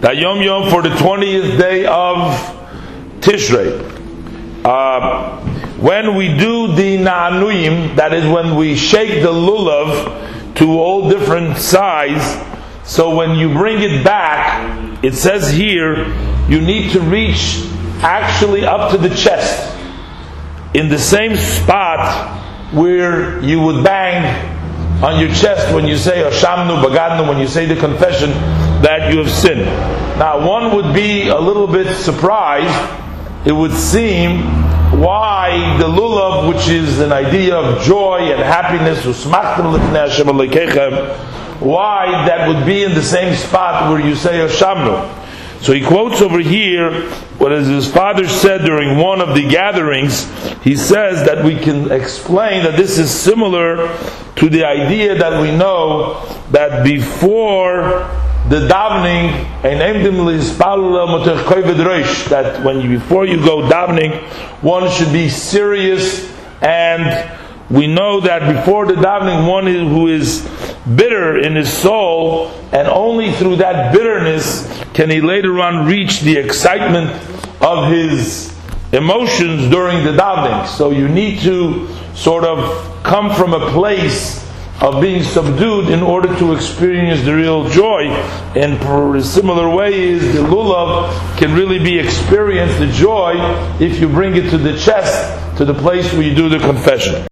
that Yom Yom for the 20th day of Tishrei. Uh, when we do the Na'anuyim, that is when we shake the lulav to all different size, so when you bring it back, it says here, you need to reach actually up to the chest, in the same spot where you would bang on your chest when you say Ashamnu Bagadnu, when you say the confession that you have sinned. Now, one would be a little bit surprised. It would seem why the lulav, which is an idea of joy and happiness, why that would be in the same spot where you say oh, Ashamnu. So he quotes over here what his father said during one of the gatherings. He says that we can explain that this is similar to the idea that we know that before the davening and that when you, before you go davening, one should be serious and we know that before the davening, one who is bitter in his soul, and only through that bitterness can he later on reach the excitement of his emotions during the davening. So you need to sort of come from a place of being subdued in order to experience the real joy. And a similar way is the lulav can really be experienced, the joy, if you bring it to the chest, to the place where you do the confession.